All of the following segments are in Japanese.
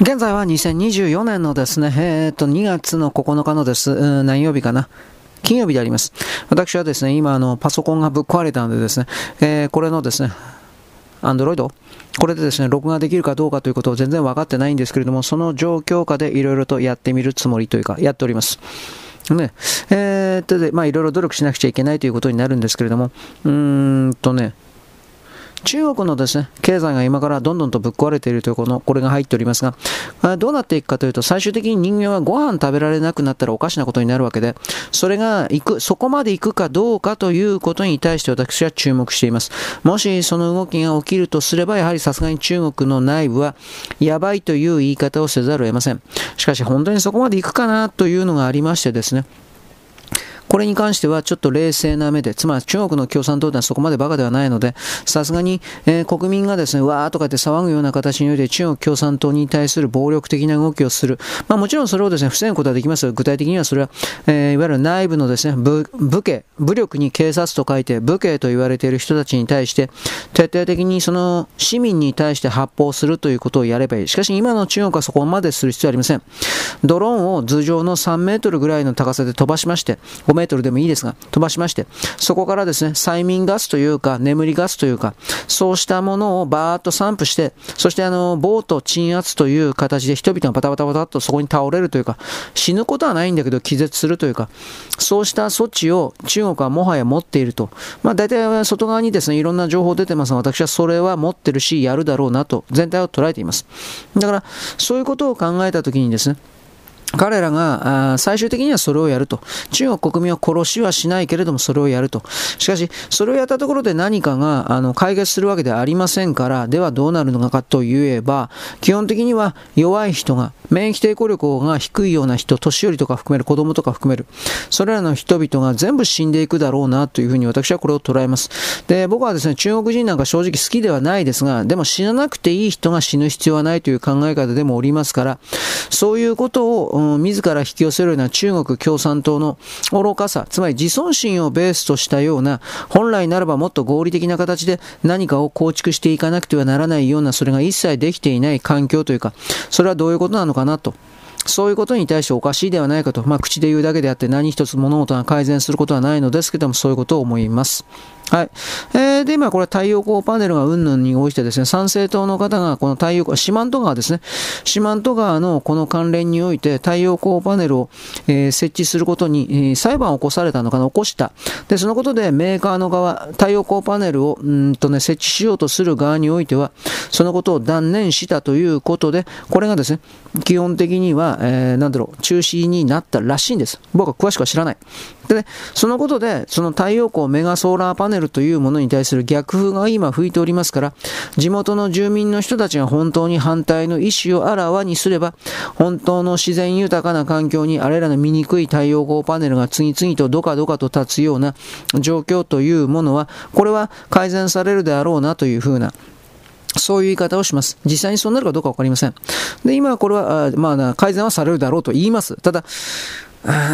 現在は2024年のですね、えー、っと、2月の9日のです、何曜日かな。金曜日であります。私はですね、今、あの、パソコンがぶっ壊れたのでですね、えー、これのですね、アンドロイドこれでですね、録画できるかどうかということを全然分かってないんですけれども、その状況下でいろいろとやってみるつもりというか、やっております。ね、えー、っとで、まあいろいろ努力しなくちゃいけないということになるんですけれども、うーんとね、中国のですね、経済が今からどんどんとぶっ壊れているというこの、これが入っておりますが、どうなっていくかというと、最終的に人間はご飯食べられなくなったらおかしなことになるわけで、それが行く、そこまで行くかどうかということに対して私は注目しています。もしその動きが起きるとすれば、やはりさすがに中国の内部は、やばいという言い方をせざるを得ません。しかし本当にそこまで行くかなというのがありましてですね、これに関してはちょっと冷静な目で、つまり中国の共産党というのはそこまでバカではないので、さすがに、えー、国民がですね、わーとかって騒ぐような形において中国共産党に対する暴力的な動きをする。まあもちろんそれをですね、防ぐことはできます具体的にはそれは、えー、いわゆる内部のですね、武武家、武力に警察と書いて武家と言われている人たちに対して、徹底的にその市民に対して発砲するということをやればいい。しかし今の中国はそこまでする必要はありません。ドローンを頭上の3メートルぐらいの高さで飛ばしまして、5メートルでもいいですが、飛ばしまして、そこからですね、催眠ガスというか、眠りガスというか、そうしたものをバーッと散布して、そしてあの、ボート鎮圧という形で人々がバタバタバタとそこに倒れるというか、死ぬことはないんだけど気絶するというか、そうした措置を中国はもはや持っていると。まあ大体外側にですね、いろんな情報出てますが、私はそれは持ってるし、やるだろうなと、全体を捉えています。だから、そういうことを考えたときにですね、彼らが最終的にはそれをやると。中国国民は殺しはしないけれどもそれをやると。しかし、それをやったところで何かがあの解決するわけではありませんから、ではどうなるのかといえば、基本的には弱い人が、免疫抵抗力が低いような人、年寄りとか含める、子供とか含める、それらの人々が全部死んでいくだろうなというふうに私はこれを捉えます。で、僕はですね、中国人なんか正直好きではないですが、でも死ななくていい人が死ぬ必要はないという考え方でもおりますから、そういうことをうん、自ら引き寄せるような中国共産党の愚かさ、つまり自尊心をベースとしたような、本来ならばもっと合理的な形で何かを構築していかなくてはならないような、それが一切できていない環境というか、それはどういうことなのかなと。そういうことに対しておかしいではないかと、まあ、口で言うだけであって何一つ物事が改善することはないのですけども、そういうことを思います。はい。えー、で、今これ太陽光パネルがうんぬんに応じてですね、参政党の方がこの太陽光、四万十川ですね、四万十川のこの関連において太陽光パネルを、えー、設置することに、えー、裁判を起こされたのかな、起こした。で、そのことでメーカーの側、太陽光パネルをうんとね、設置しようとする側においては、そのことを断念したということで、これがですね、基本的には、えー、なんだろう、中止になったらしいんです。僕は詳しくは知らない。でね、そのことで、その太陽光メガソーラーパネルというものに対する逆風が今吹いておりますから、地元の住民の人たちが本当に反対の意思をあらわにすれば、本当の自然豊かな環境にあれらの醜い太陽光パネルが次々とドカドカと立つような状況というものは、これは改善されるであろうなというふうな、そういう言い方をします。実際にそうなるかどうかわかりません。で、今はこれは、まあ、改善はされるだろうと言います。ただ、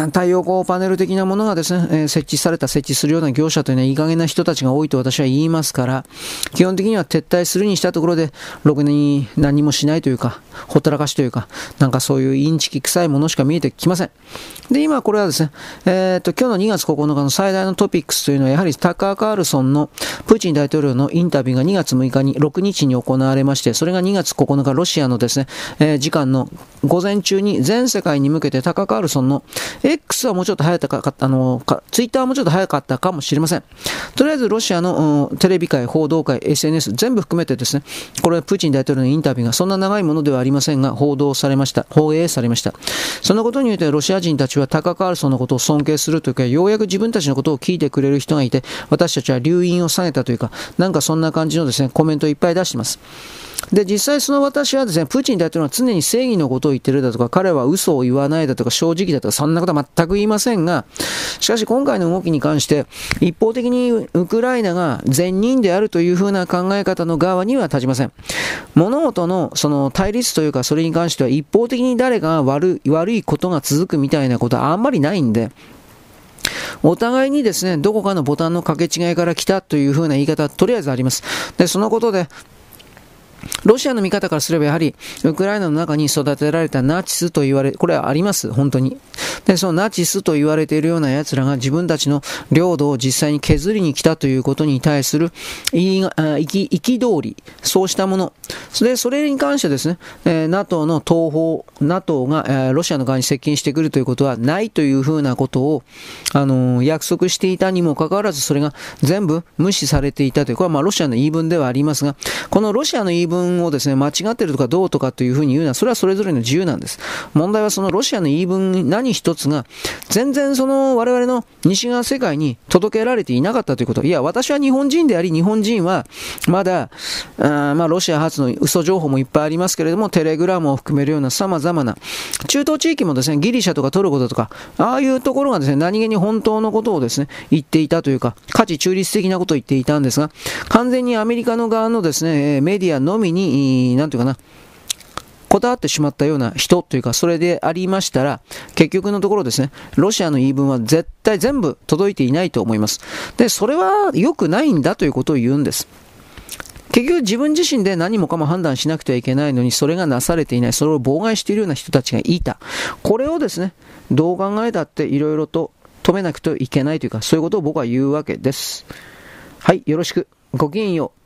太陽光パネル的なものがですね、えー、設置された、設置するような業者というのは、いい加減な人たちが多いと私は言いますから、基本的には撤退するにしたところで、ろくに何もしないというか、ほったらかしというか、なんかそういうインチキ臭いものしか見えてきません。で、今これはですね、えー、っと、今日の2月9日の最大のトピックスというのは、やはりタカー・カールソンのプーチン大統領のインタビューが2月6日に、6日に行われまして、それが2月9日、ロシアのですね、えー、時間の午前中に全世界に向けてタカー・カールソンの X はもうちょっと早かった、あの、ツイッターはもうちょっと早かったかもしれません。とりあえずロシアの、テレビ界、報道界、SNS 全部含めてですね、これはプーチン大統領のインタビューがそんな長いものではありませんが、報道されました。放映されました。そのことによってロシア人たちはタカ・カールソンのことを尊敬するというか、ようやく自分たちのことを聞いてくれる人がいて、私たちは留飲を下げたというか、なんかそんな感じのですね、コメントをいっぱい出してます。で、実際その私はですね、プーチン大統領は常に正義のことを言ってるだとか、彼は嘘を言わないだとか、正直だとか、そんなことは全く言いませんが、しかし今回の動きに関して、一方的にウクライナが善人であるというふうな考え方の側には立ちません。物事のその対立というか、それに関しては一方的に誰かが悪い悪いいことが続くみたいなことはあんまりないんで、お互いにですね、どこかのボタンの掛け違いから来たというふうな言い方はとりあえずあります。で、そのことで、ロシアの見方からすればやはり、ウクライナの中に育てられたナチスと言われ、これはあります、本当に。で、そのナチスと言われているような奴らが自分たちの領土を実際に削りに来たということに対する憤り、そうしたもの。で、それに関してですね、えー、NATO の東方、NATO が、えー、ロシアの側に接近してくるということはないというふうなことを、あのー、約束していたにもかかわらず、それが全部無視されていたという、これはまあロシアの言い分ではありますが、このロシアの言い分をですね、間違ってるとかどうとかというふうに言うのは、それはそれぞれの自由なんです。問題はそのロシアの言い分何一つが、全然その我々の西側世界に届けられていなかったということ。いや、私は日本人であり、日本人は、まだ、あまあ、ロシア発の嘘情報もいっぱいありますけれども、テレグラムを含めるような様々な、中東地域もですね、ギリシャとかトルコだとか、ああいうところがですね、何気に本当のことをですね、言っていたというか、価値中立的なことを言っていたんですが、完全にアメリカの側のですね、メディアののみに、なんていうかな、こだわってしまったような人というか、それでありましたら、結局のところですね、ロシアの言い分は絶対全部届いていないと思います。で、それは良くないんだということを言うんです。結局自分自身で何もかも判断しなくてはいけないのに、それがなされていない、それを妨害しているような人たちがいた。これをですね、どう考えたっていろいろと止めなくてはいけないというか、そういうことを僕は言うわけです。はい、よろしく。ごきげんよう。